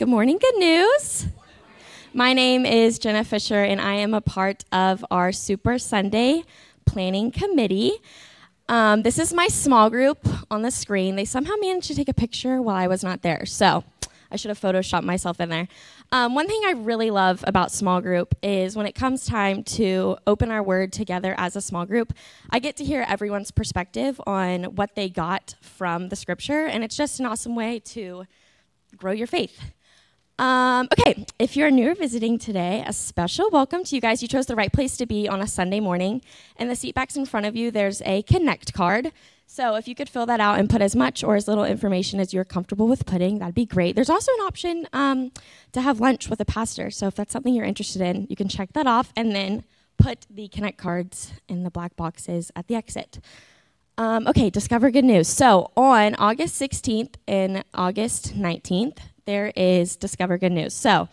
Good morning, good news. My name is Jenna Fisher, and I am a part of our Super Sunday Planning Committee. Um, this is my small group on the screen. They somehow managed to take a picture while I was not there, so I should have photoshopped myself in there. Um, one thing I really love about small group is when it comes time to open our word together as a small group, I get to hear everyone's perspective on what they got from the scripture, and it's just an awesome way to grow your faith. Um, okay, if you're new or visiting today, a special welcome to you guys. You chose the right place to be on a Sunday morning. In the seat backs in front of you, there's a Connect card. So if you could fill that out and put as much or as little information as you're comfortable with putting, that'd be great. There's also an option um, to have lunch with a pastor. So if that's something you're interested in, you can check that off and then put the Connect cards in the black boxes at the exit. Um, okay, discover good news. So on August 16th and August 19th, there is Discover Good News. So,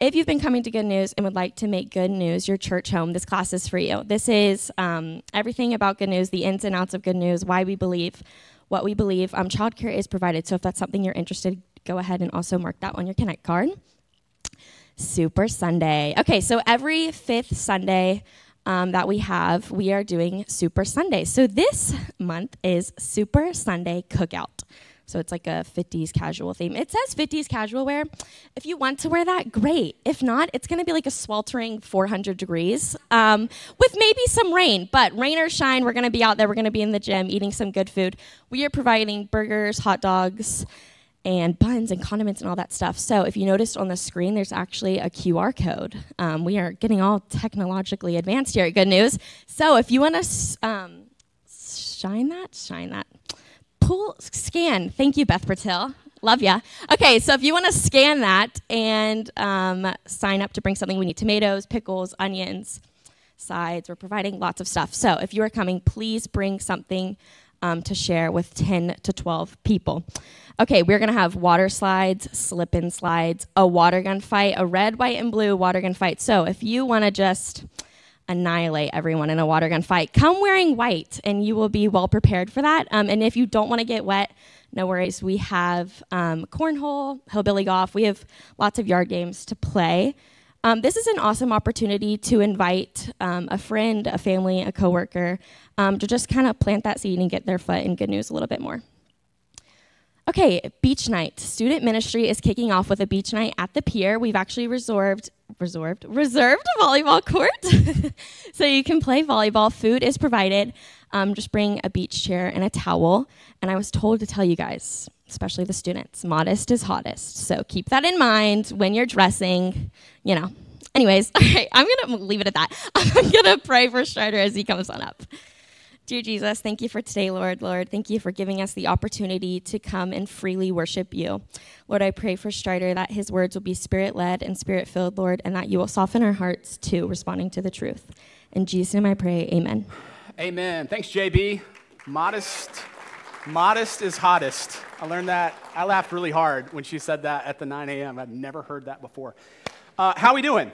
if you've been coming to Good News and would like to make Good News your church home, this class is for you. This is um, everything about Good News, the ins and outs of Good News, why we believe what we believe. Um, childcare is provided, so if that's something you're interested, go ahead and also mark that on your Connect card. Super Sunday. Okay, so every fifth Sunday um, that we have, we are doing Super Sunday. So this month is Super Sunday Cookout. So it's like a 50s casual theme. It says 50s casual wear. If you want to wear that, great. If not, it's going to be like a sweltering 400 degrees um, with maybe some rain. But rain or shine, we're going to be out there. We're going to be in the gym eating some good food. We are providing burgers, hot dogs, and buns and condiments and all that stuff. So if you noticed on the screen, there's actually a QR code. Um, we are getting all technologically advanced here Good News. So if you want to um, shine that, shine that pull, scan. Thank you, Beth Bertil. Love ya. Okay, so if you want to scan that and um, sign up to bring something, we need tomatoes, pickles, onions, sides. We're providing lots of stuff. So if you are coming, please bring something um, to share with 10 to 12 people. Okay, we're gonna have water slides, slip in slides, a water gun fight, a red, white, and blue water gun fight. So if you wanna just annihilate everyone in a water gun fight. Come wearing white, and you will be well prepared for that. Um, and if you don't want to get wet, no worries. We have um, cornhole, hillbilly golf. We have lots of yard games to play. Um, this is an awesome opportunity to invite um, a friend, a family, a coworker um, to just kind of plant that seed and get their foot in good news a little bit more. Okay, beach night. Student ministry is kicking off with a beach night at the pier. We've actually reserved reserved reserved volleyball court, so you can play volleyball. Food is provided. Um, just bring a beach chair and a towel. And I was told to tell you guys, especially the students, modest is hottest. So keep that in mind when you're dressing. You know. Anyways, all right, I'm gonna leave it at that. I'm gonna pray for Strider as he comes on up. Dear Jesus, thank you for today, Lord. Lord, thank you for giving us the opportunity to come and freely worship you. Lord, I pray for Strider that his words will be spirit led and spirit filled, Lord, and that you will soften our hearts to responding to the truth. In Jesus' name I pray, amen. Amen. Thanks, JB. Modest. Modest is hottest. I learned that. I laughed really hard when she said that at the 9 a.m. I'd never heard that before. Uh, how are we doing?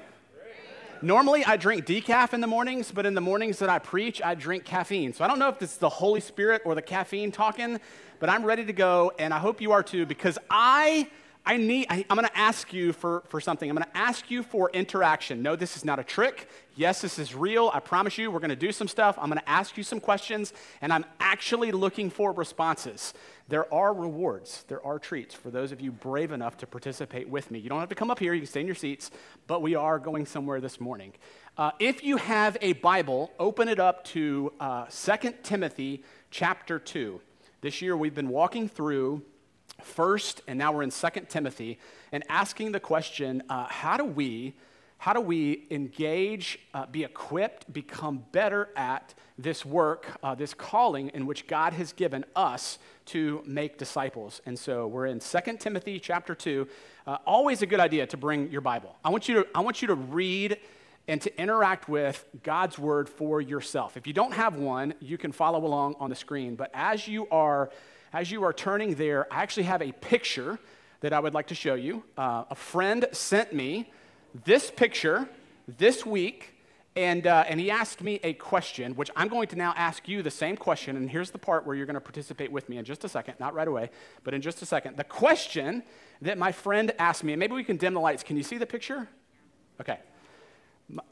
Normally, I drink decaf in the mornings, but in the mornings that I preach, I drink caffeine. So I don't know if it's the Holy Spirit or the caffeine talking, but I'm ready to go, and I hope you are too, because I. I need, I, am going to ask you for, for something. I'm going to ask you for interaction. No, this is not a trick. Yes, this is real. I promise you, we're going to do some stuff. I'm going to ask you some questions, and I'm actually looking for responses. There are rewards, there are treats for those of you brave enough to participate with me. You don't have to come up here, you can stay in your seats, but we are going somewhere this morning. Uh, if you have a Bible, open it up to uh, 2 Timothy chapter 2. This year we've been walking through first, and now we're in second Timothy, and asking the question uh, how do we how do we engage, uh, be equipped, become better at this work, uh, this calling in which God has given us to make disciples? And so we're in second Timothy chapter 2. Uh, always a good idea to bring your Bible. I want you to, I want you to read and to interact with God's word for yourself. If you don't have one, you can follow along on the screen. But as you are, as you are turning there, I actually have a picture that I would like to show you. Uh, a friend sent me this picture this week, And, uh, and he asked me a question, which I'm going to now ask you the same question. And here's the part where you're going to participate with me in just a second, not right away, but in just a second. The question that my friend asked me, and maybe we can dim the lights. Can you see the picture? Okay.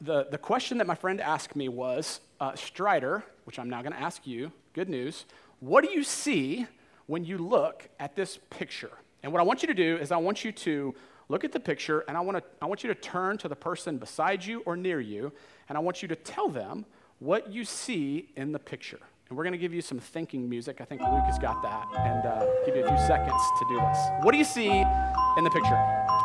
The, the question that my friend asked me was uh, Strider, which I'm now going to ask you, good news, what do you see when you look at this picture? And what I want you to do is I want you to look at the picture and I want, to, I want you to turn to the person beside you or near you and I want you to tell them what you see in the picture. And we're going to give you some thinking music. I think Luke has got that, and uh, give you a few seconds to do this. What do you see in the picture?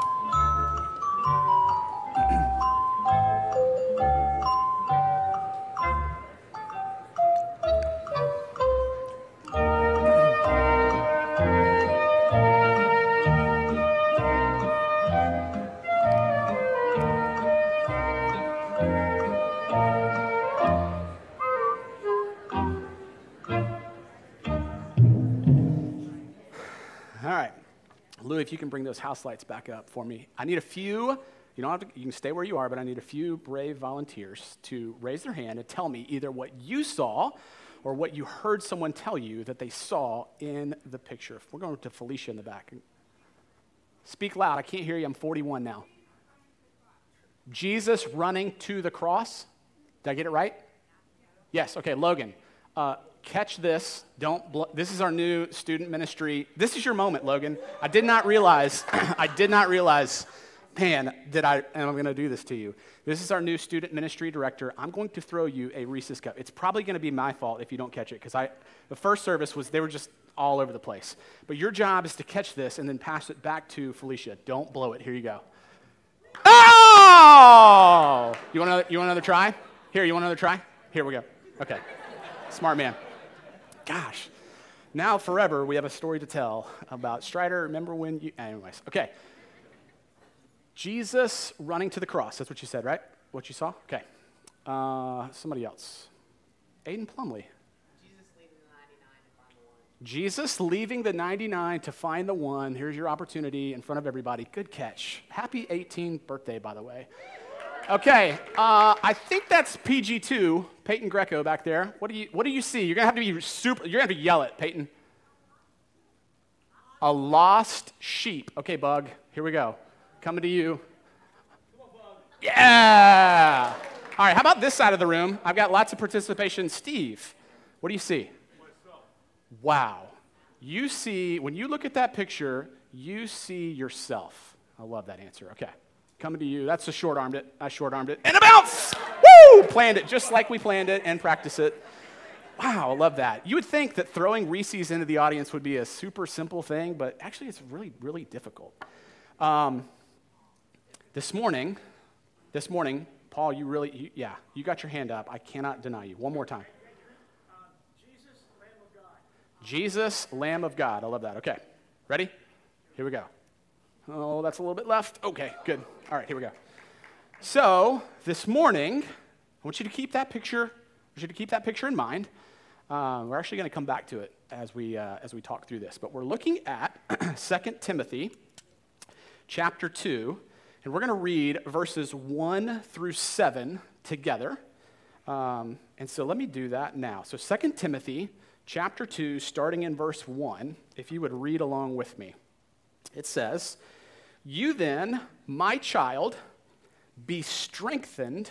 If you can bring those house lights back up for me. I need a few, you don't have to, you can stay where you are, but I need a few brave volunteers to raise their hand and tell me either what you saw or what you heard someone tell you that they saw in the picture. We're going to Felicia in the back. Speak loud. I can't hear you. I'm 41 now. Jesus running to the cross. Did I get it right? Yes. Okay, Logan. Uh, catch this. Don't. Bl- this is our new student ministry. This is your moment, Logan. I did not realize. I did not realize. Man, did I? And I'm going to do this to you. This is our new student ministry director. I'm going to throw you a Reese's cup. It's probably going to be my fault if you don't catch it because I. The first service was they were just all over the place. But your job is to catch this and then pass it back to Felicia. Don't blow it. Here you go. Oh! You want another, you want another try? Here, you want another try? Here we go. Okay. Smart man gosh, now forever we have a story to tell about Strider. Remember when you, anyways, okay. Jesus running to the cross. That's what you said, right? What you saw? Okay. Uh, somebody else. Aiden Plumley. Jesus leaving the 99 to find the one. Here's your opportunity in front of everybody. Good catch. Happy 18th birthday, by the way. Okay, uh, I think that's PG2, Peyton Greco back there. What do you, what do you see? You're going to have to be super, you're going to have to yell it, Peyton. A lost sheep. Okay, Bug, here we go. Coming to you. Yeah! All right, how about this side of the room? I've got lots of participation. Steve, what do you see? Wow. You see, when you look at that picture, you see yourself. I love that answer. Okay coming to you. That's a short armed it. I short armed it. And a bounce! Woo! Planned it just like we planned it and practice it. Wow, I love that. You would think that throwing Reese's into the audience would be a super simple thing, but actually it's really, really difficult. Um, this morning, this morning, Paul, you really, you, yeah, you got your hand up. I cannot deny you. One more time. Jesus, Lamb of God. Jesus, Lamb of God. I love that. Okay, ready? Here we go. Oh, that's a little bit left. Okay, good. All right, here we go. So, this morning, I want you to keep that picture, I want you to keep that picture in mind. Um, we're actually going to come back to it as we, uh, as we talk through this. But we're looking at 2 Timothy chapter 2, and we're going to read verses 1 through 7 together. Um, and so let me do that now. So 2 Timothy chapter 2, starting in verse 1, if you would read along with me. It says, you then, my child, be strengthened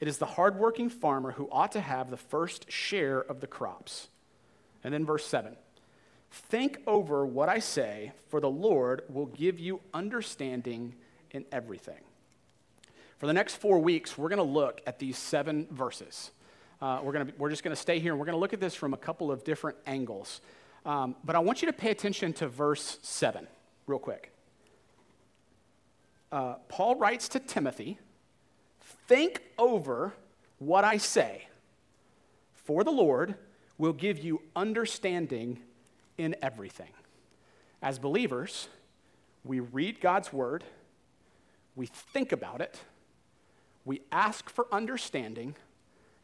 It is the hardworking farmer who ought to have the first share of the crops. And then verse 7 Think over what I say, for the Lord will give you understanding in everything. For the next four weeks, we're going to look at these seven verses. Uh, we're, gonna, we're just going to stay here and we're going to look at this from a couple of different angles. Um, but I want you to pay attention to verse 7 real quick. Uh, Paul writes to Timothy, think over what I say, for the Lord will give you understanding in everything. As believers, we read God's word, we think about it, we ask for understanding,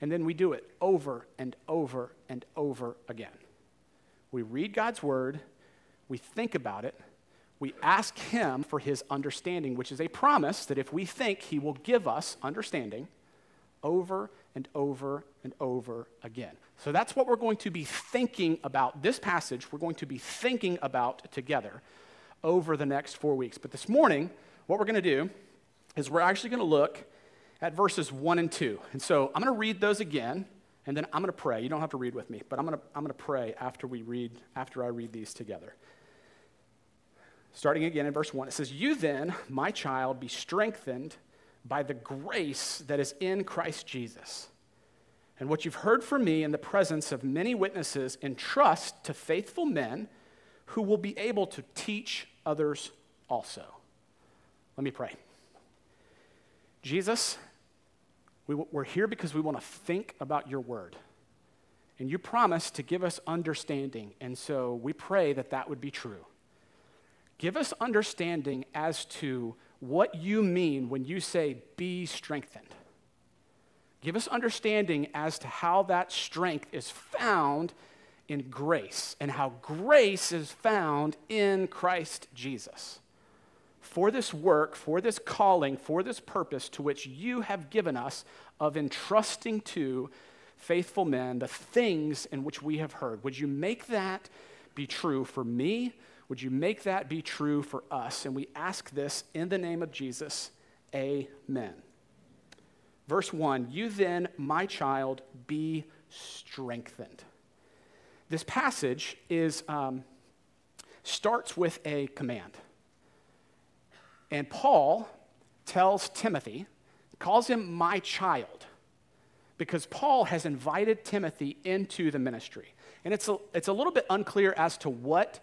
and then we do it over and over and over again. We read God's word, we think about it, we ask Him for His understanding, which is a promise that if we think, He will give us understanding over and over and over again. So that's what we're going to be thinking about. This passage, we're going to be thinking about together over the next four weeks. But this morning, what we're going to do is we're actually going to look at verses 1 and 2. And so I'm going to read those again, and then I'm going to pray. You don't have to read with me, but I'm going to, I'm going to pray after we read, after I read these together. Starting again in verse 1, it says, You then, my child, be strengthened by the grace that is in Christ Jesus. And what you've heard from me in the presence of many witnesses, entrust to faithful men who will be able to teach others also. Let me pray. Jesus, we, are here because we want to think about your word. And you promised to give us understanding. And so we pray that that would be true. Give us understanding as to what you mean when you say, be strengthened. Give us understanding as to how that strength is found in grace and how grace is found in Christ Jesus. For this work, for this calling, for this purpose to which you have given us of entrusting to faithful men the things in which we have heard. Would you make that be true for me? Would you make that be true for us? And we ask this in the name of Jesus. Amen. Verse 1 You then, my child, be strengthened. This passage is, um, starts with a command. And Paul tells Timothy, calls him my child, because Paul has invited Timothy into the ministry. And it's a, it's a little bit unclear as to what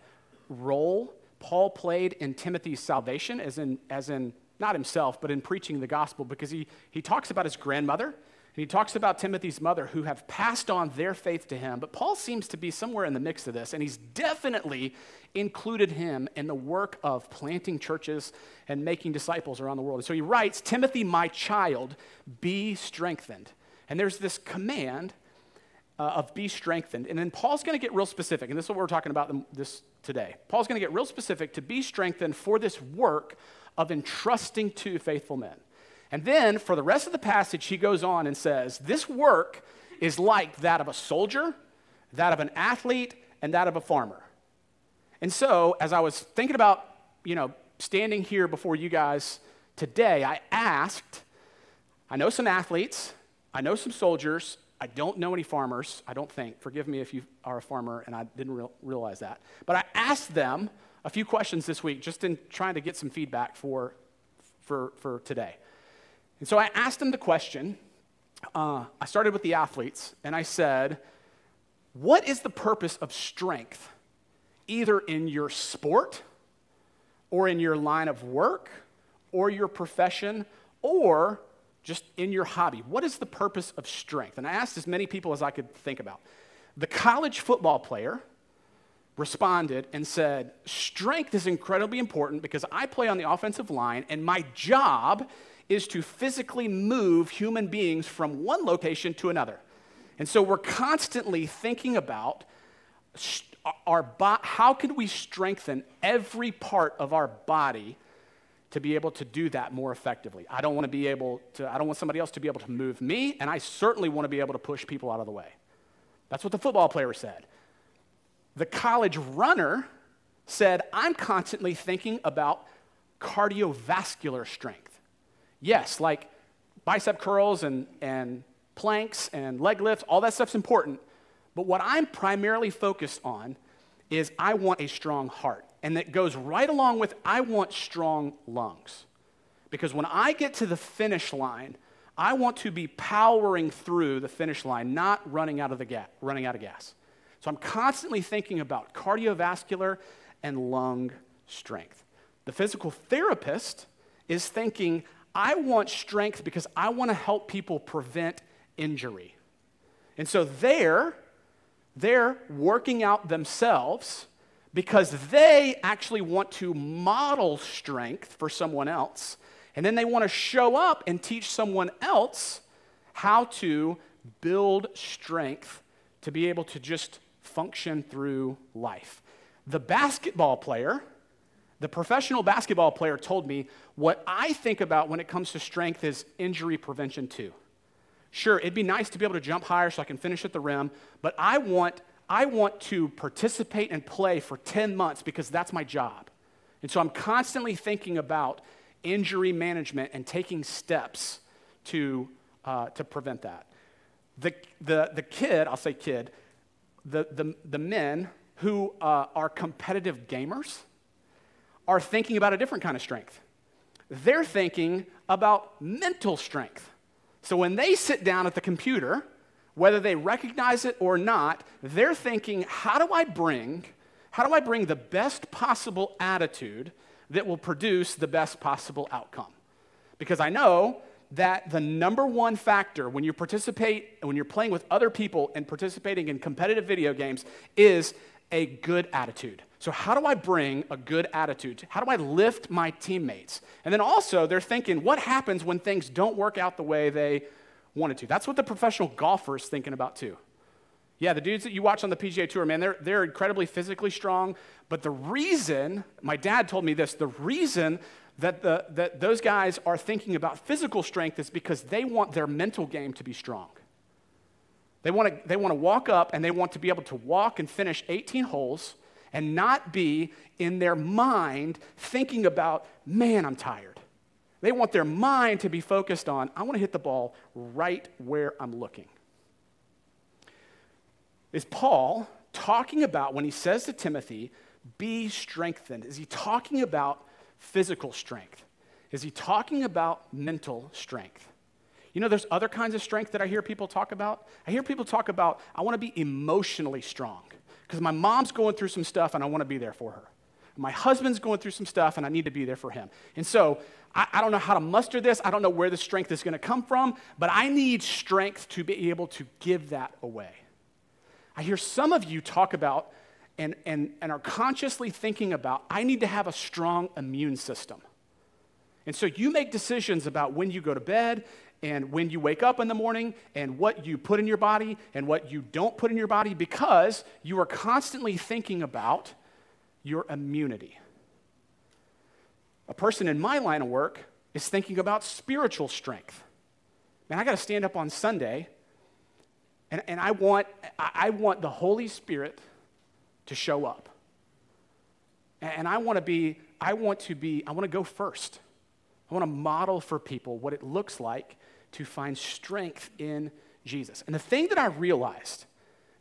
role Paul played in Timothy's salvation, as in, as in not himself, but in preaching the gospel, because he, he talks about his grandmother, and he talks about Timothy's mother who have passed on their faith to him. But Paul seems to be somewhere in the mix of this, and he's definitely included him in the work of planting churches and making disciples around the world. And so he writes, Timothy, my child, be strengthened. And there's this command uh, of be strengthened. And then Paul's going to get real specific, and this is what we're talking about this today. Paul's going to get real specific to be strengthened for this work of entrusting to faithful men. And then for the rest of the passage, he goes on and says, This work is like that of a soldier, that of an athlete, and that of a farmer. And so, as I was thinking about, you know, standing here before you guys today, I asked, I know some athletes, I know some soldiers, I don't know any farmers, I don't think. Forgive me if you are a farmer and I didn't re- realize that. But I asked them a few questions this week just in trying to get some feedback for, for, for today. And so I asked them the question. Uh, I started with the athletes and I said, What is the purpose of strength, either in your sport or in your line of work or your profession or just in your hobby. What is the purpose of strength? And I asked as many people as I could think about. The college football player responded and said, Strength is incredibly important because I play on the offensive line, and my job is to physically move human beings from one location to another. And so we're constantly thinking about our bo- how can we strengthen every part of our body to be able to do that more effectively. I don't want to be able to, I don't want somebody else to be able to move me, and I certainly want to be able to push people out of the way. That's what the football player said. The college runner said, I'm constantly thinking about cardiovascular strength. Yes, like bicep curls and, and planks and leg lifts, all that stuff's important. But what I'm primarily focused on is I want a strong heart. And that goes right along with I want strong lungs. Because when I get to the finish line, I want to be powering through the finish line, not running out of, the ga- running out of gas. So I'm constantly thinking about cardiovascular and lung strength. The physical therapist is thinking, I want strength because I want to help people prevent injury. And so they're, they're working out themselves because they actually want to model strength for someone else. And then they want to show up and teach someone else how to build strength to be able to just function through life. The basketball player, the professional basketball player told me what I think about when it comes to strength is injury prevention too. Sure, it'd be nice to be able to jump higher so I can finish at the rim, but I want I want to participate and play for 10 months because that's my job. And so I'm constantly thinking about injury management and taking steps to, uh, to prevent that. The, the, the kid, I'll say kid, the, the, the men who uh, are competitive gamers are thinking about a different kind of strength. They're thinking about mental strength. So when they sit down at the computer, whether they recognize it or not, they're thinking, how do I bring, how do I bring the best possible attitude that will produce the best possible outcome? Because I know that the number one factor when you participate, when you're playing with other people and participating in competitive video games is a good attitude. So, how do I bring a good attitude? How do I lift my teammates? And then also, they're thinking, what happens when things don't work out the way they wanted to? That's what the professional golfer is thinking about too. Yeah, the dudes that you watch on the PGA Tour, man, they're, they're incredibly physically strong. But the reason, my dad told me this, the reason that, the, that those guys are thinking about physical strength is because they want their mental game to be strong. They want to, they want to walk up and they want to be able to walk and finish 18 holes and not be in their mind thinking about, man, I'm tired. They want their mind to be focused on, I want to hit the ball right where I'm looking. Is Paul talking about when he says to Timothy, be strengthened? Is he talking about physical strength? Is he talking about mental strength? You know, there's other kinds of strength that I hear people talk about. I hear people talk about, I want to be emotionally strong because my mom's going through some stuff and I want to be there for her. My husband's going through some stuff and I need to be there for him. And so I, I don't know how to muster this. I don't know where the strength is going to come from, but I need strength to be able to give that away. I hear some of you talk about and, and, and are consciously thinking about, I need to have a strong immune system. And so you make decisions about when you go to bed and when you wake up in the morning and what you put in your body and what you don't put in your body because you are constantly thinking about your immunity. A person in my line of work is thinking about spiritual strength. Man, I got to stand up on Sunday and, and I, want, I want the Holy Spirit to show up. And I want to be, I want to be, I want to go first. I want to model for people what it looks like to find strength in Jesus. And the thing that I realized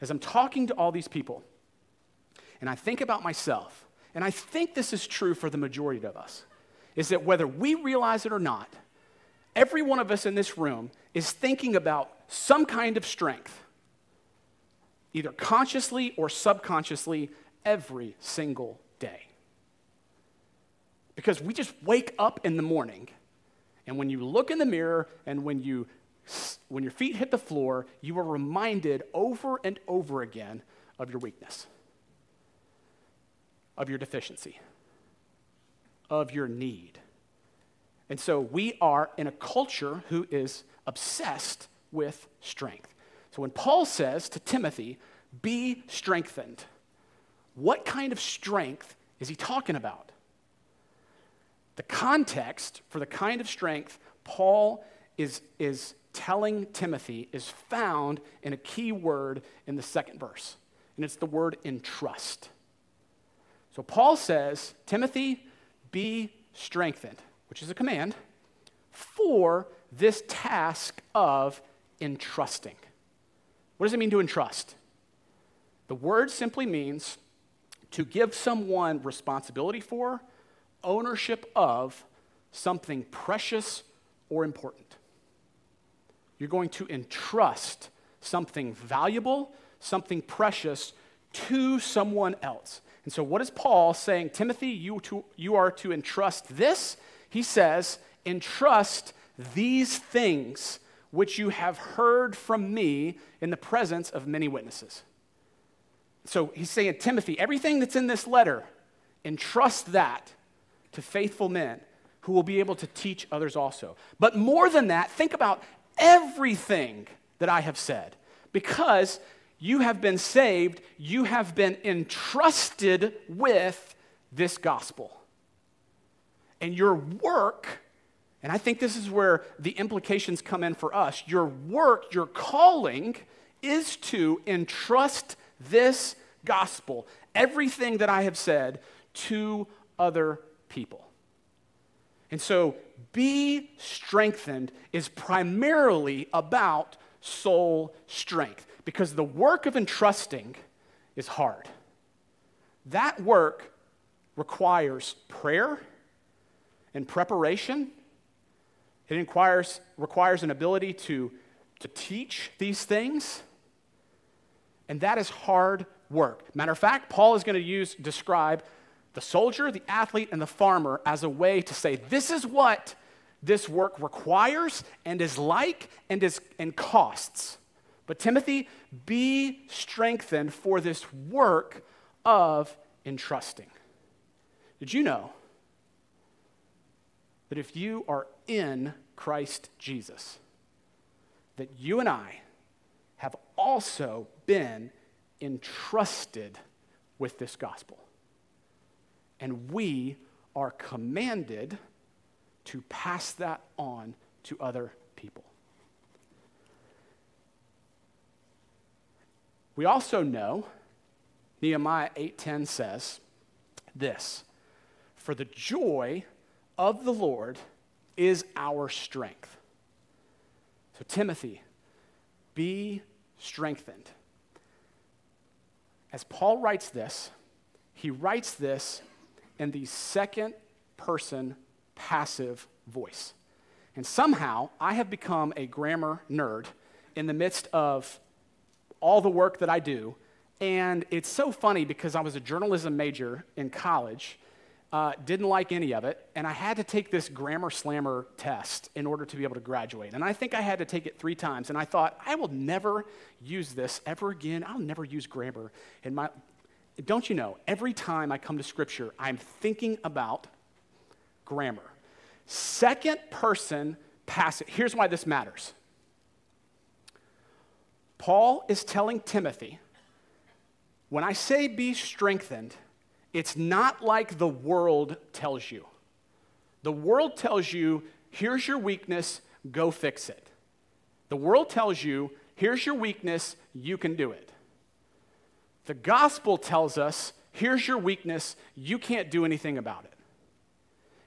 as I'm talking to all these people, and I think about myself, and I think this is true for the majority of us, is that whether we realize it or not, every one of us in this room is thinking about some kind of strength either consciously or subconsciously every single day. Because we just wake up in the morning, and when you look in the mirror and when, you, when your feet hit the floor, you are reminded over and over again of your weakness, of your deficiency, of your need. And so we are in a culture who is obsessed with strength. So when Paul says to Timothy, be strengthened, what kind of strength is he talking about? The context for the kind of strength Paul is, is telling Timothy is found in a key word in the second verse, and it's the word entrust. So Paul says, Timothy, be strengthened, which is a command, for this task of entrusting. What does it mean to entrust? The word simply means to give someone responsibility for, ownership of something precious or important. You're going to entrust something valuable, something precious to someone else. And so, what is Paul saying? Timothy, you, to, you are to entrust this, he says, entrust these things which you have heard from me in the presence of many witnesses. So he's saying, Timothy, everything that's in this letter, entrust that to faithful men who will be able to teach others also. But more than that, think about everything that I have said. Because you have been saved, you have been entrusted with this gospel. And your work, and I think this is where the implications come in for us, your work, your calling is to entrust this gospel, everything that I have said, to other people. And so, be strengthened is primarily about soul strength because the work of entrusting is hard. That work requires prayer and preparation. It requires, requires an ability to, to teach these things. And that is hard work. Matter of fact, Paul is going to use, describe the soldier, the athlete, and the farmer as a way to say, this is what this work requires and is like and, is, and costs. But Timothy, be strengthened for this work of entrusting. Did you know that if you are in Christ Jesus, that you and I have also been entrusted with this gospel? And we are commanded to pass that on to other people. We also know Nehemiah 8:10 says this, "For the joy of the Lord is our strength." So Timothy, be strengthened. As Paul writes this, he writes this in the second person passive voice. And somehow I have become a grammar nerd in the midst of all the work that I do. And it's so funny because I was a journalism major in college, uh, didn't like any of it, and I had to take this grammar slammer test in order to be able to graduate. And I think I had to take it three times. And I thought, I will never use this ever again. I'll never use grammar in my. Don't you know, every time I come to Scripture, I'm thinking about grammar. Second person passive. Here's why this matters. Paul is telling Timothy, when I say be strengthened, it's not like the world tells you. The world tells you, here's your weakness, go fix it. The world tells you, here's your weakness, you can do it. The gospel tells us, here's your weakness, you can't do anything about it.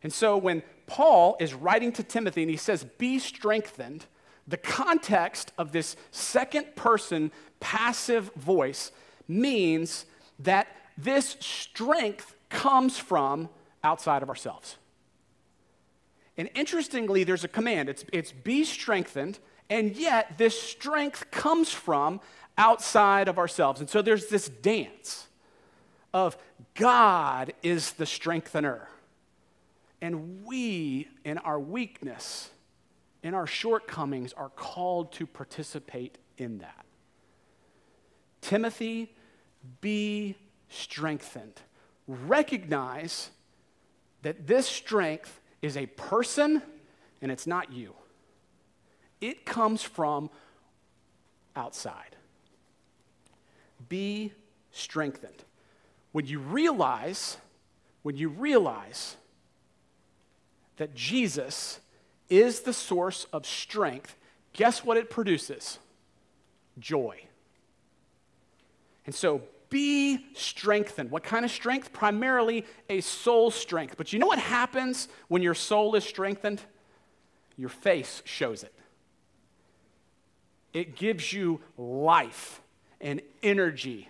And so when Paul is writing to Timothy and he says, Be strengthened, the context of this second person passive voice means that this strength comes from outside of ourselves. And interestingly, there's a command it's, it's be strengthened, and yet this strength comes from outside of ourselves. And so there's this dance of God is the strengthener. And we, in our weakness, in our shortcomings, are called to participate in that. Timothy, be strengthened. Recognize that this strength is a person and it's not you. It comes from outside. Be strengthened. When you realize, when you realize that Jesus is the source of strength, guess what it produces? Joy. And so be strengthened. What kind of strength? Primarily a soul strength. But you know what happens when your soul is strengthened? Your face shows it. It gives you life and energy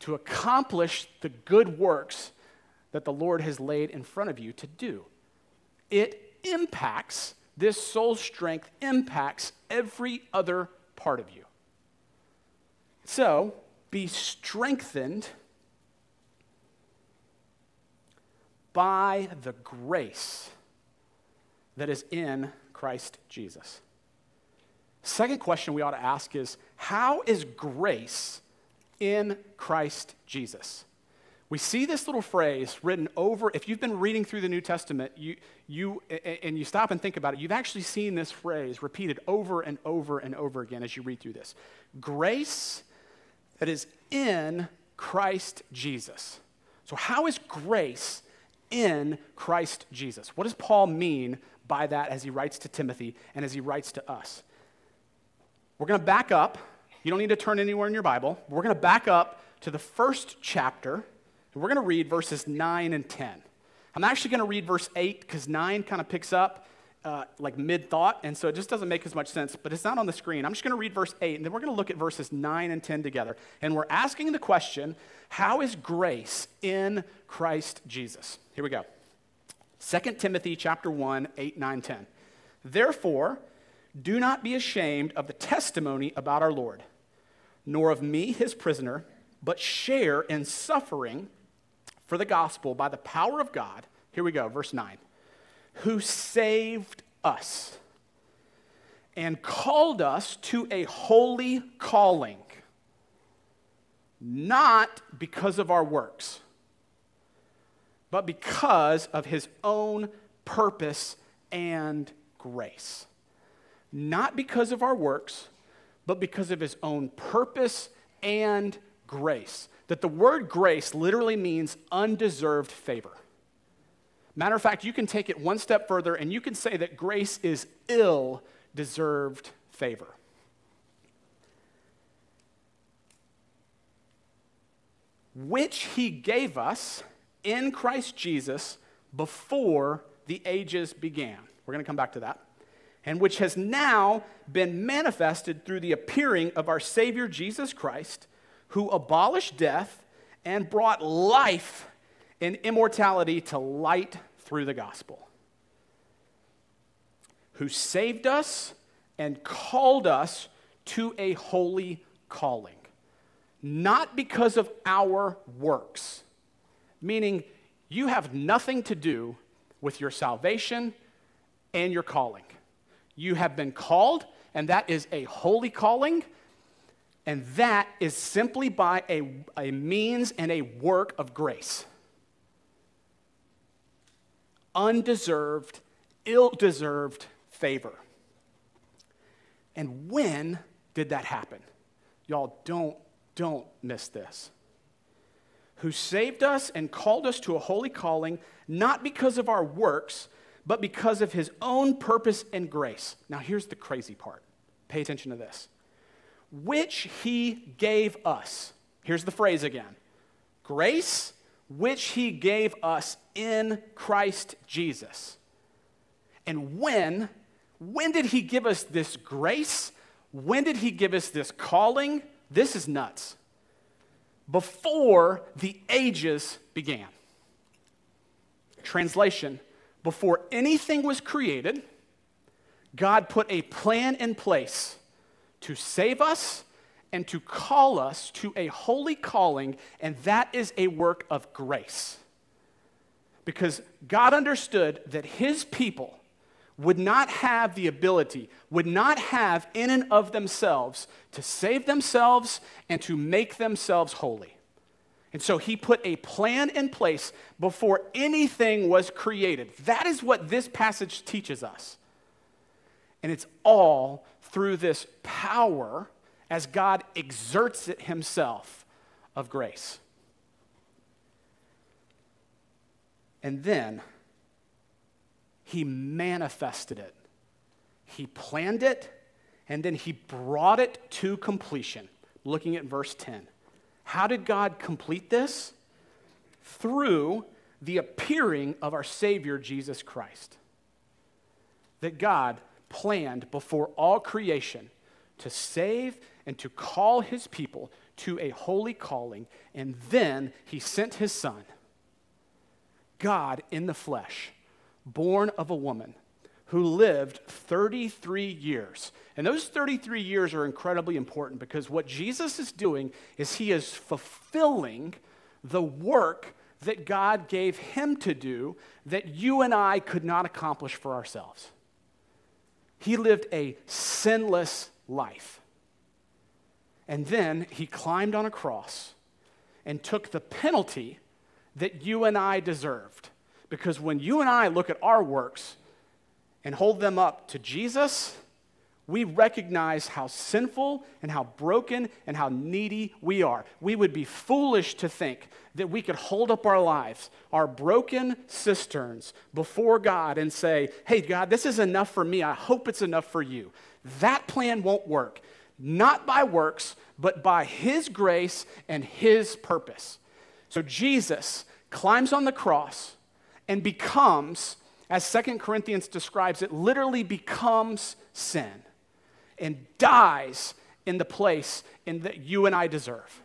to accomplish the good works that the Lord has laid in front of you to do it impacts, this soul strength impacts every other part of you. So, be strengthened by the grace that is in Christ Jesus. Second question we ought to ask is how is grace in Christ Jesus? We see this little phrase written over, if you've been reading through the New Testament, you, you, and you stop and think about it, you've actually seen this phrase repeated over and over and over again as you read through this. Grace that is in Christ Jesus. So, how is grace in Christ Jesus? What does Paul mean by that as he writes to Timothy and as he writes to us? We're going to back up. You don't need to turn anywhere in your Bible. We're going to back up to the first chapter we're going to read verses 9 and 10. I'm actually going to read verse 8 because 9 kind of picks up uh, like mid thought, and so it just doesn't make as much sense, but it's not on the screen. I'm just going to read verse 8, and then we're going to look at verses 9 and 10 together. And we're asking the question how is grace in Christ Jesus? Here we go. 2 Timothy chapter 1, 8, 9, 10. Therefore, do not be ashamed of the testimony about our Lord, nor of me, his prisoner, but share in suffering for the gospel by the power of God. Here we go, verse 9. Who saved us and called us to a holy calling, not because of our works, but because of his own purpose and grace. Not because of our works, but because of his own purpose and grace that the word grace literally means undeserved favor. Matter of fact, you can take it one step further and you can say that grace is ill deserved favor. Which he gave us in Christ Jesus before the ages began. We're going to come back to that. And which has now been manifested through the appearing of our Savior Jesus Christ who abolished death and brought life and immortality to light through the gospel, who saved us and called us to a holy calling, not because of our works, meaning you have nothing to do with your salvation and your calling. You have been called, and that is a holy calling and that is simply by a, a means and a work of grace. Undeserved, ill deserved favor. And when did that happen? Y'all don't, don't miss this. Who saved us and called us to a holy calling, not because of our works, but because of his own purpose and grace. Now, here's the crazy part. Pay attention to this which he gave us. Here's the phrase again grace, which he gave us in Christ Jesus. And when, when did he give us this grace? When did he give us this calling? This is nuts. Before the ages began. Translation Before anything was created, God put a plan in place to save us and to call us to a holy calling, and that is a work of grace. Because God understood that His people would not have the ability, would not have in and of themselves to save themselves and to make themselves holy. And so he put a plan in place before anything was created. That is what this passage teaches us. And it's all through this power as God exerts it himself of grace. And then he manifested it. He planned it, and then he brought it to completion. Looking at verse 10. How did God complete this? Through the appearing of our Savior, Jesus Christ. That God planned before all creation to save and to call his people to a holy calling, and then he sent his son, God in the flesh, born of a woman, who lived 33 years. And those 33 years are incredibly important because what Jesus is doing is he is fulfilling the work that God gave him to do that you and I could not accomplish for ourselves. He lived a sinless life. And then he climbed on a cross and took the penalty that you and I deserved. Because when you and I look at our works and hold them up to Jesus, we recognize how sinful and how broken and how needy we are. We would be foolish to think that we could hold up our lives, our broken cisterns, before God and say, Hey, God, this is enough for me. I hope it's enough for you. That plan won't work, not by works, but by His grace and His purpose. So Jesus climbs on the cross and becomes, as Second Corinthians describes it, literally becomes sin and dies in the place in that you and I deserve.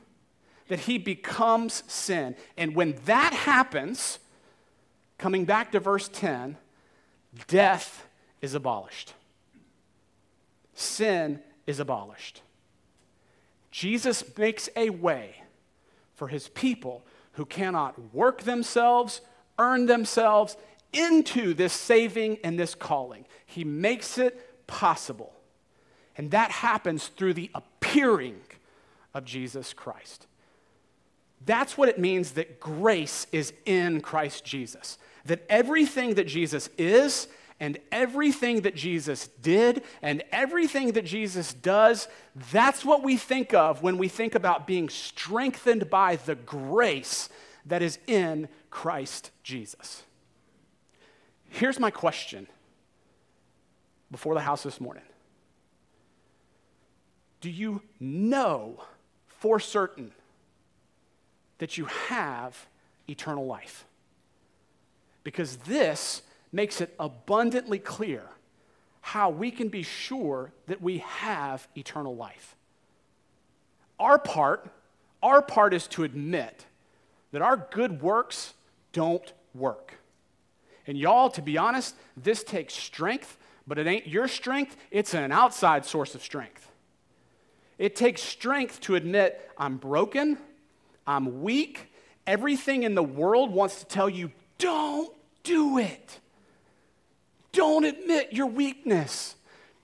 That he becomes sin. And when that happens, coming back to verse 10, death is abolished. Sin is abolished. Jesus makes a way for his people who cannot work themselves, earn themselves into this saving and this calling. He makes it possible. And that happens through the appearing of Jesus Christ. That's what it means that grace is in Christ Jesus. That everything that Jesus is, and everything that Jesus did, and everything that Jesus does, that's what we think of when we think about being strengthened by the grace that is in Christ Jesus. Here's my question before the house this morning do you know for certain that you have eternal life? Because this makes it abundantly clear how we can be sure that we have eternal life. Our part, our part is to admit that our good works don't work. And y'all, to be honest, this takes strength, but it ain't your strength, it's an outside source of strength. It takes strength to admit I'm broken, I'm weak. Everything in the world wants to tell you, don't do it. Don't admit your weakness.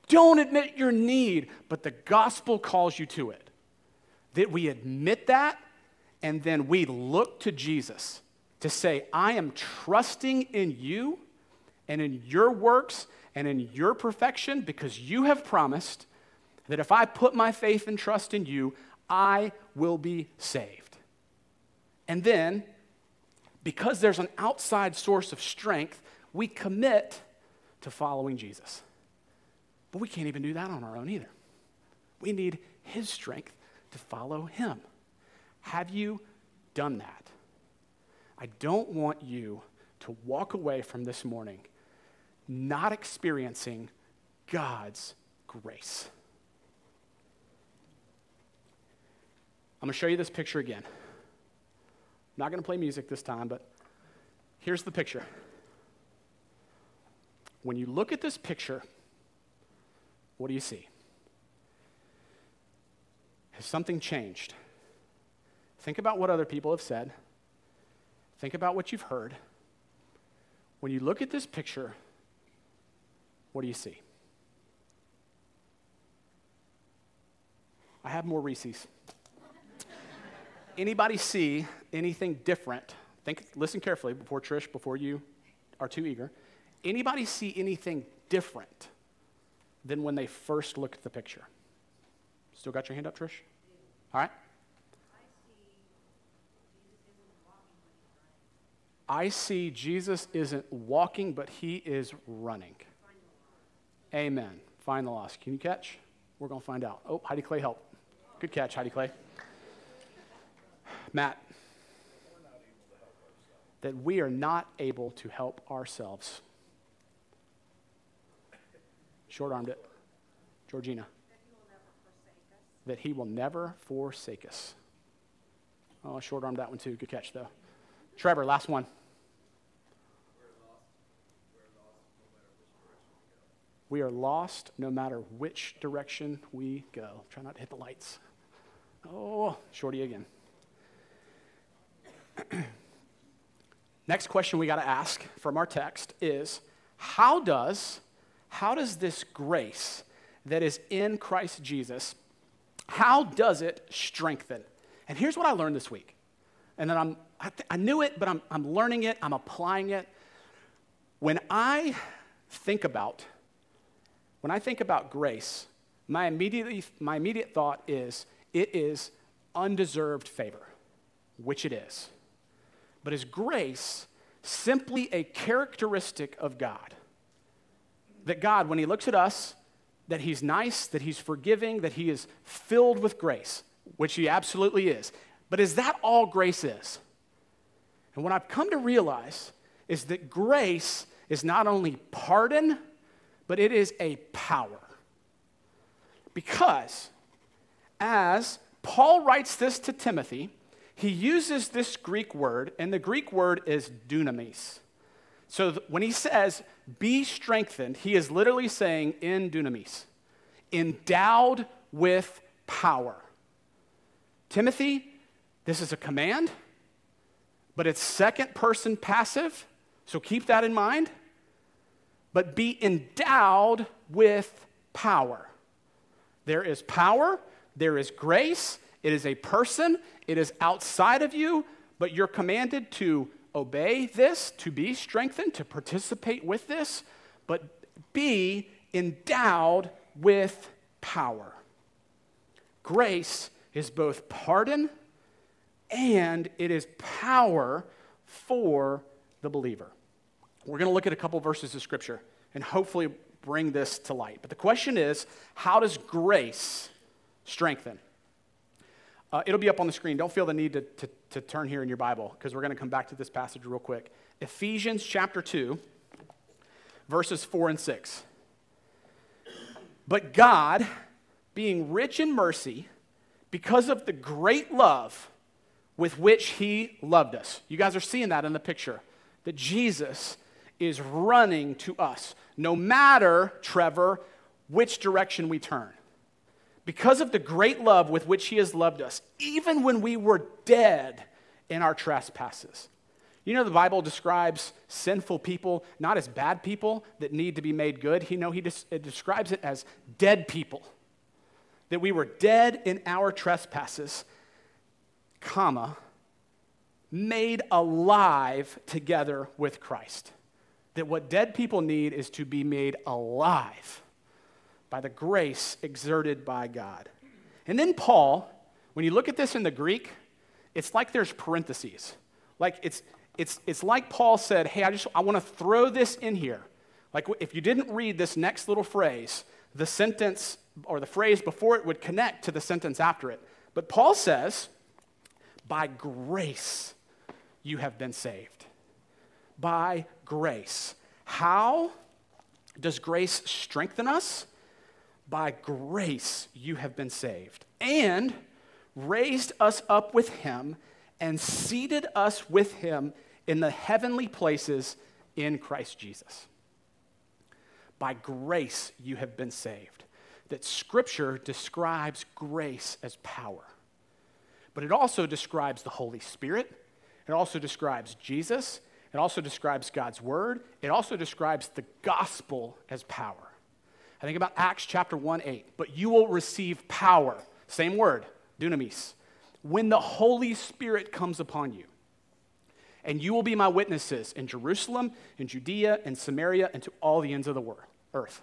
Don't admit your need. But the gospel calls you to it. That we admit that and then we look to Jesus to say, I am trusting in you and in your works and in your perfection because you have promised that if I put my faith and trust in you, I will be saved. And then, because there's an outside source of strength, we commit to following Jesus. But we can't even do that on our own either. We need His strength to follow Him. Have you done that? I don't want you to walk away from this morning not experiencing God's grace. I'm going to show you this picture again. Not going to play music this time, but here's the picture. When you look at this picture, what do you see? Has something changed? Think about what other people have said. Think about what you've heard. When you look at this picture, what do you see? I have more Reese's anybody see anything different? Think, listen carefully before Trish, before you are too eager. Anybody see anything different than when they first looked at the picture? Still got your hand up, Trish? All right. I see Jesus isn't walking, but he is running. Amen. Find the lost. Can you catch? We're going to find out. Oh, Heidi Clay, help. Good catch, Heidi Clay. Matt, that we are not able to help ourselves. Short armed it. Georgina. That he will never forsake us. Oh, short armed that one too. Good catch, though. Trevor, last one. We are lost no matter which direction we go. Try not to hit the lights. Oh, shorty again. next question we got to ask from our text is how does how does this grace that is in Christ Jesus how does it strengthen? And here's what I learned this week. And then I'm I, th- I knew it, but I'm, I'm learning it, I'm applying it. When I think about when I think about grace, my immediately my immediate thought is it is undeserved favor, which it is. But is grace simply a characteristic of God? That God, when He looks at us, that He's nice, that He's forgiving, that He is filled with grace, which He absolutely is. But is that all grace is? And what I've come to realize is that grace is not only pardon, but it is a power. Because as Paul writes this to Timothy, he uses this Greek word, and the Greek word is dunamis. So when he says, be strengthened, he is literally saying in dunamis, endowed with power. Timothy, this is a command, but it's second person passive, so keep that in mind. But be endowed with power. There is power, there is grace, it is a person, it is outside of you, but you're commanded to obey this, to be strengthened, to participate with this, but be endowed with power. Grace is both pardon and it is power for the believer. We're going to look at a couple verses of scripture and hopefully bring this to light. But the question is how does grace strengthen? Uh, it'll be up on the screen. Don't feel the need to, to, to turn here in your Bible because we're going to come back to this passage real quick. Ephesians chapter 2, verses 4 and 6. But God, being rich in mercy, because of the great love with which He loved us. You guys are seeing that in the picture. That Jesus is running to us, no matter, Trevor, which direction we turn because of the great love with which he has loved us, even when we were dead in our trespasses. You know, the Bible describes sinful people not as bad people that need to be made good. You know, he des- it describes it as dead people. That we were dead in our trespasses, comma, made alive together with Christ. That what dead people need is to be made alive by the grace exerted by God. And then Paul, when you look at this in the Greek, it's like there's parentheses. Like it's, it's, it's like Paul said, hey, I just I want to throw this in here. Like if you didn't read this next little phrase, the sentence or the phrase before it would connect to the sentence after it. But Paul says, by grace you have been saved. By grace. How does grace strengthen us? By grace you have been saved, and raised us up with him and seated us with him in the heavenly places in Christ Jesus. By grace you have been saved. That scripture describes grace as power, but it also describes the Holy Spirit, it also describes Jesus, it also describes God's word, it also describes the gospel as power. I think about Acts chapter 1 8. But you will receive power, same word, dunamis, when the Holy Spirit comes upon you. And you will be my witnesses in Jerusalem, in Judea, in Samaria, and to all the ends of the earth.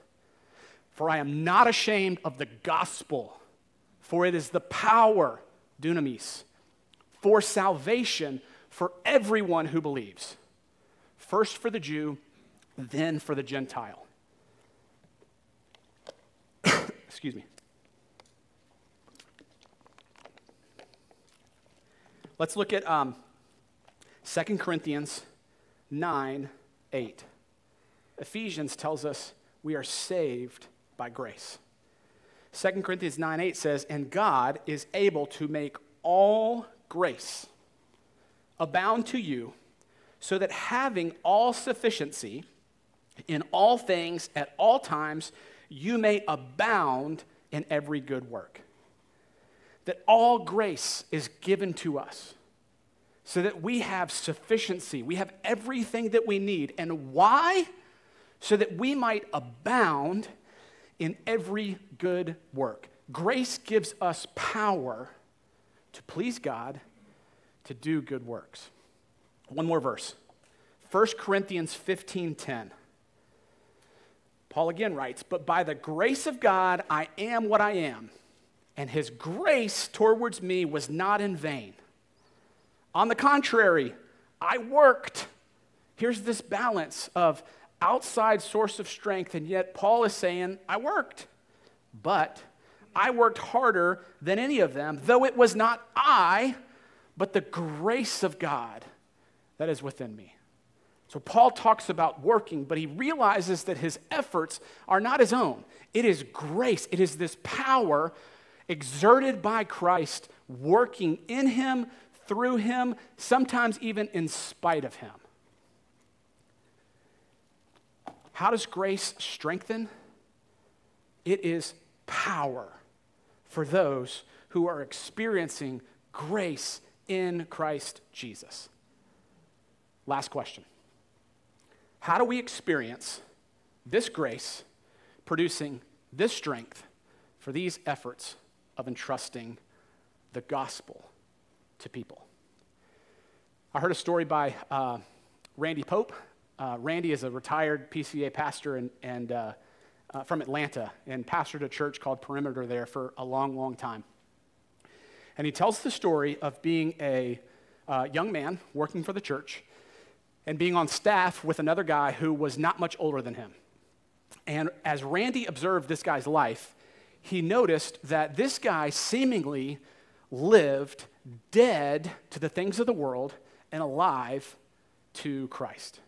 For I am not ashamed of the gospel, for it is the power, dunamis, for salvation for everyone who believes. First for the Jew, then for the Gentile. Excuse me. Let's look at um, 2 Corinthians 9 8. Ephesians tells us we are saved by grace. 2 Corinthians 9 8 says, And God is able to make all grace abound to you, so that having all sufficiency in all things at all times, you may abound in every good work. That all grace is given to us. so that we have sufficiency. We have everything that we need. And why? So that we might abound in every good work. Grace gives us power to please God, to do good works. One more verse. 1 Corinthians 15:10. Paul again writes, "But by the grace of God I am what I am, and his grace towards me was not in vain. On the contrary, I worked." Here's this balance of outside source of strength, and yet Paul is saying, I worked. But I worked harder than any of them, though it was not I, but the grace of God that is within me. So Paul talks about working, but he realizes that his efforts are not his own. It is grace, it is this power exerted by Christ working in him, through him, sometimes even in spite of him. How does grace strengthen? It is power for those who are experiencing grace in Christ Jesus. Last question How do we experience this grace producing this strength for these efforts of entrusting the gospel to people? I heard a story by uh, Randy Pope. Uh, Randy is a retired PCA pastor and, and uh, uh, from Atlanta and pastored a church called Perimeter there for a long, long time. And he tells the story of being a uh, young man working for the church and being on staff with another guy who was not much older than him. And as Randy observed this guy's life, he noticed that this guy seemingly lived dead to the things of the world and alive to Christ.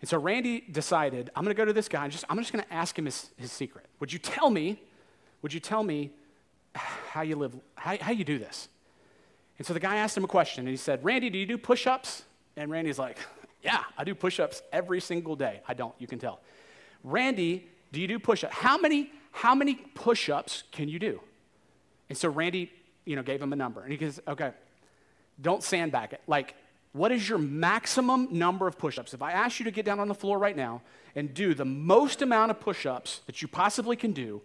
And so Randy decided, I'm going to go to this guy and just, I'm just going to ask him his, his secret. Would you tell me, would you tell me how you live, how, how you do this? And so the guy asked him a question and he said, Randy, do you do push ups? And Randy's like, Yeah, I do push ups every single day. I don't, you can tell. Randy, do you do push ups? How many, how many push ups can you do? And so Randy, you know, gave him a number. And he goes, Okay, don't sandbag it. Like, what is your maximum number of push ups? If I ask you to get down on the floor right now and do the most amount of push ups that you possibly can do,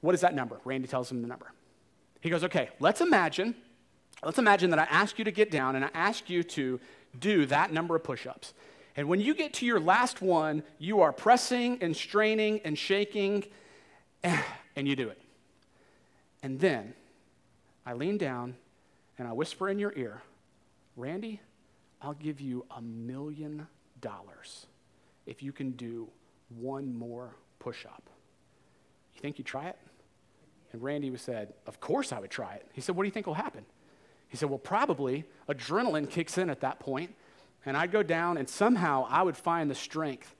what is that number? Randy tells him the number. He goes, okay, let's imagine, let's imagine that I ask you to get down and I ask you to do that number of push ups. And when you get to your last one, you are pressing and straining and shaking, and you do it. And then I lean down and I whisper in your ear, Randy, I'll give you a million dollars if you can do one more push up. You think you'd try it? And Randy said, Of course I would try it. He said, What do you think will happen? He said, Well, probably adrenaline kicks in at that point, and I'd go down, and somehow I would find the strength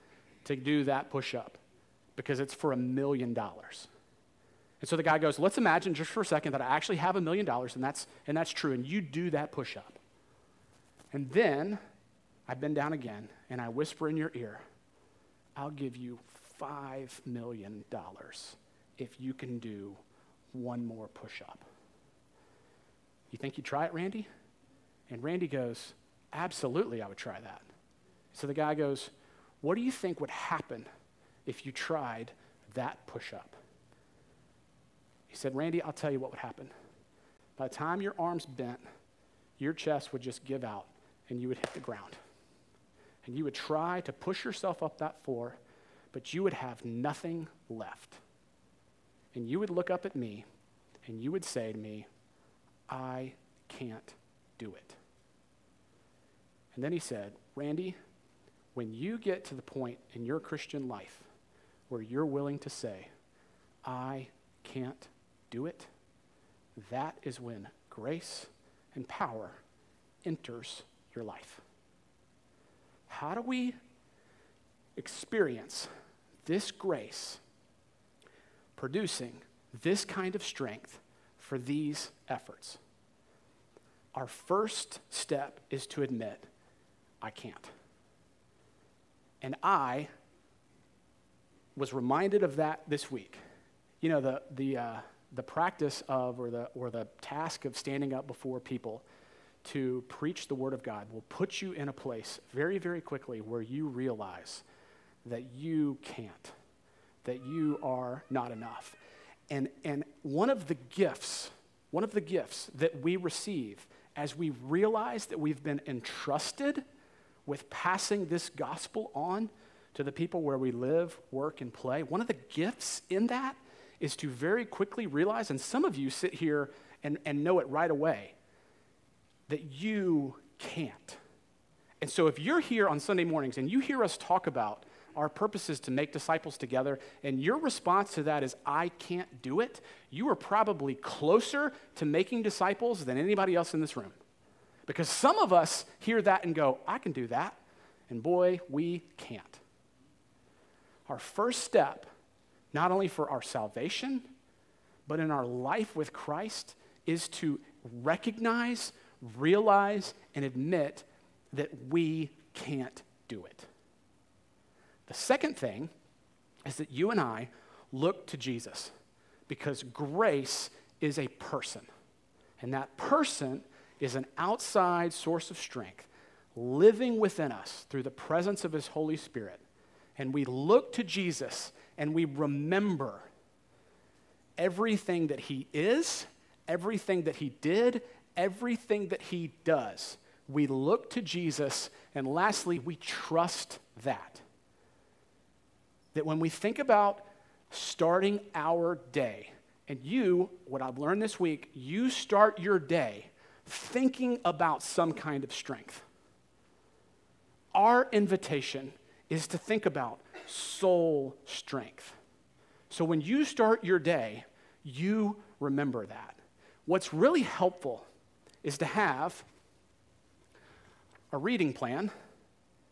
to do that push up because it's for a million dollars. And so the guy goes, Let's imagine just for a second that I actually have a million dollars, and that's, and that's true, and you do that push up. And then I bend down again and I whisper in your ear, I'll give you $5 million if you can do one more push up. You think you'd try it, Randy? And Randy goes, Absolutely, I would try that. So the guy goes, What do you think would happen if you tried that push up? He said, Randy, I'll tell you what would happen. By the time your arms bent, your chest would just give out and you would hit the ground. And you would try to push yourself up that floor, but you would have nothing left. And you would look up at me and you would say to me, I can't do it. And then he said, Randy, when you get to the point in your Christian life where you're willing to say, I can't do it, that is when grace and power enters your life. How do we experience this grace producing this kind of strength for these efforts? Our first step is to admit, I can't. And I was reminded of that this week. You know, the, the, uh, the practice of, or the, or the task of standing up before people to preach the Word of God will put you in a place very, very quickly where you realize that you can't, that you are not enough. And, and one of the gifts, one of the gifts that we receive as we realize that we've been entrusted with passing this gospel on to the people where we live, work, and play, one of the gifts in that is to very quickly realize, and some of you sit here and, and know it right away, that you can't. And so if you're here on Sunday mornings and you hear us talk about our purpose is to make disciples together, and your response to that is, I can't do it, you are probably closer to making disciples than anybody else in this room. Because some of us hear that and go, I can do that. And boy, we can't. Our first step, not only for our salvation, but in our life with Christ, is to recognize, realize, and admit that we can't do it. The second thing is that you and I look to Jesus because grace is a person. And that person is an outside source of strength living within us through the presence of his Holy Spirit. And we look to Jesus and we remember everything that he is, everything that he did, everything that he does. We look to Jesus, and lastly, we trust that. That when we think about starting our day, and you, what I've learned this week, you start your day thinking about some kind of strength. Our invitation is to think about soul strength. So when you start your day, you remember that. What's really helpful is to have a reading plan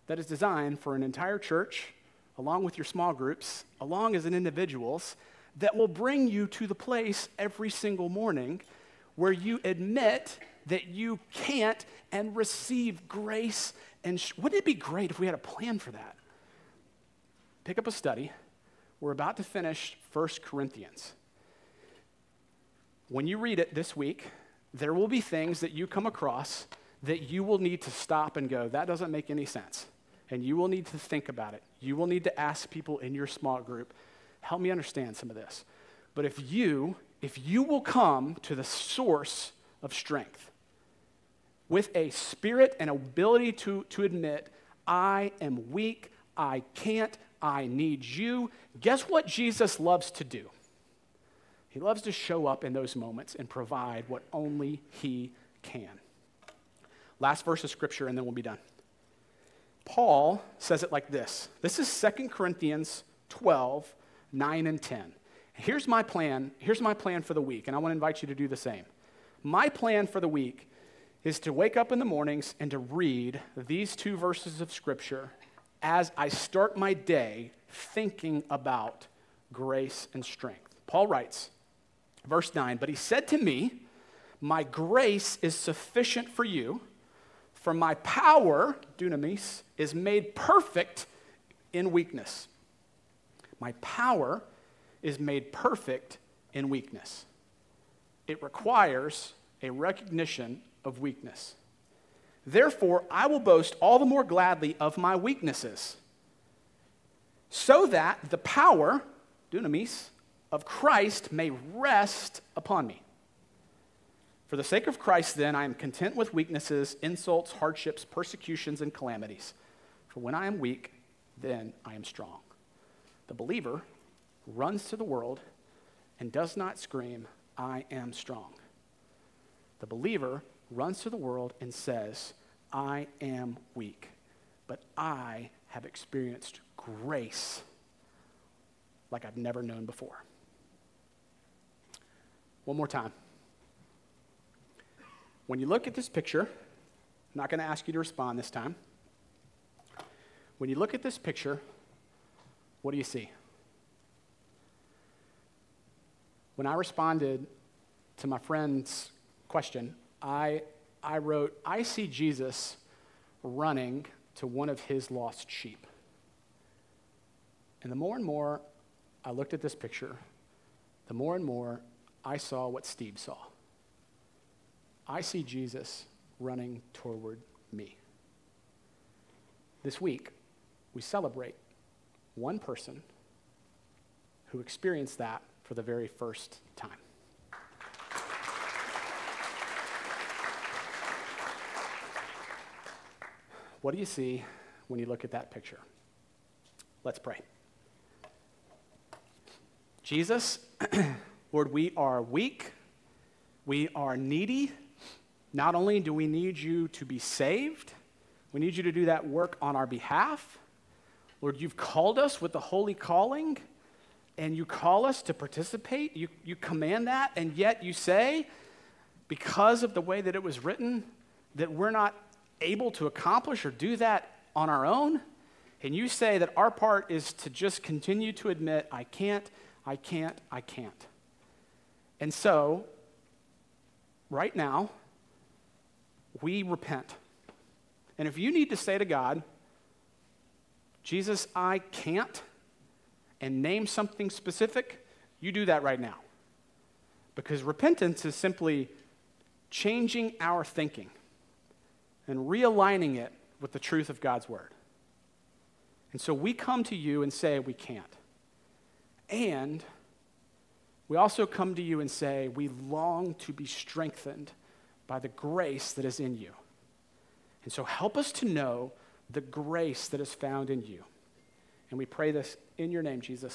that is designed for an entire church, along with your small groups, along as an individuals, that will bring you to the place every single morning where you admit that you can't and receive grace. And sh- wouldn't it be great if we had a plan for that? Pick up a study. We're about to finish 1 Corinthians. When you read it this week, there will be things that you come across that you will need to stop and go, that doesn't make any sense. And you will need to think about it. You will need to ask people in your small group, help me understand some of this. But if you, if you will come to the source of strength with a spirit and ability to, to admit, I am weak, I can't, I need you, guess what Jesus loves to do? He loves to show up in those moments and provide what only He can. Last verse of scripture, and then we'll be done. Paul says it like this this is 2 Corinthians 12, 9 and 10. Here's my plan. Here's my plan for the week, and I want to invite you to do the same. My plan for the week is to wake up in the mornings and to read these two verses of scripture as I start my day thinking about grace and strength. Paul writes, verse 9, but he said to me, My grace is sufficient for you, for my power, dunamis, is made perfect in weakness. My power is made perfect in weakness. It requires a recognition of weakness. Therefore, I will boast all the more gladly of my weaknesses, so that the power, dunamis, of Christ may rest upon me. For the sake of Christ, then, I am content with weaknesses, insults, hardships, persecutions, and calamities. For when I am weak, then I am strong. The believer runs to the world and does not scream, I am strong. The believer runs to the world and says, I am weak, but I have experienced grace like I've never known before. One more time. When you look at this picture, I'm not going to ask you to respond this time. When you look at this picture, what do you see? When I responded to my friend's question, I, I wrote, I see Jesus running to one of his lost sheep. And the more and more I looked at this picture, the more and more I saw what Steve saw. I see Jesus running toward me. This week, we celebrate one person who experienced that for the very first time. What do you see when you look at that picture? Let's pray. Jesus, Lord, we are weak, we are needy. Not only do we need you to be saved, we need you to do that work on our behalf. Lord, you've called us with the holy calling, and you call us to participate. You, you command that, and yet you say, because of the way that it was written, that we're not able to accomplish or do that on our own. And you say that our part is to just continue to admit, I can't, I can't, I can't. And so, right now, we repent. And if you need to say to God, Jesus, I can't, and name something specific, you do that right now. Because repentance is simply changing our thinking and realigning it with the truth of God's word. And so we come to you and say we can't. And we also come to you and say we long to be strengthened by the grace that is in you. And so help us to know the grace that is found in you. And we pray this in your name, Jesus.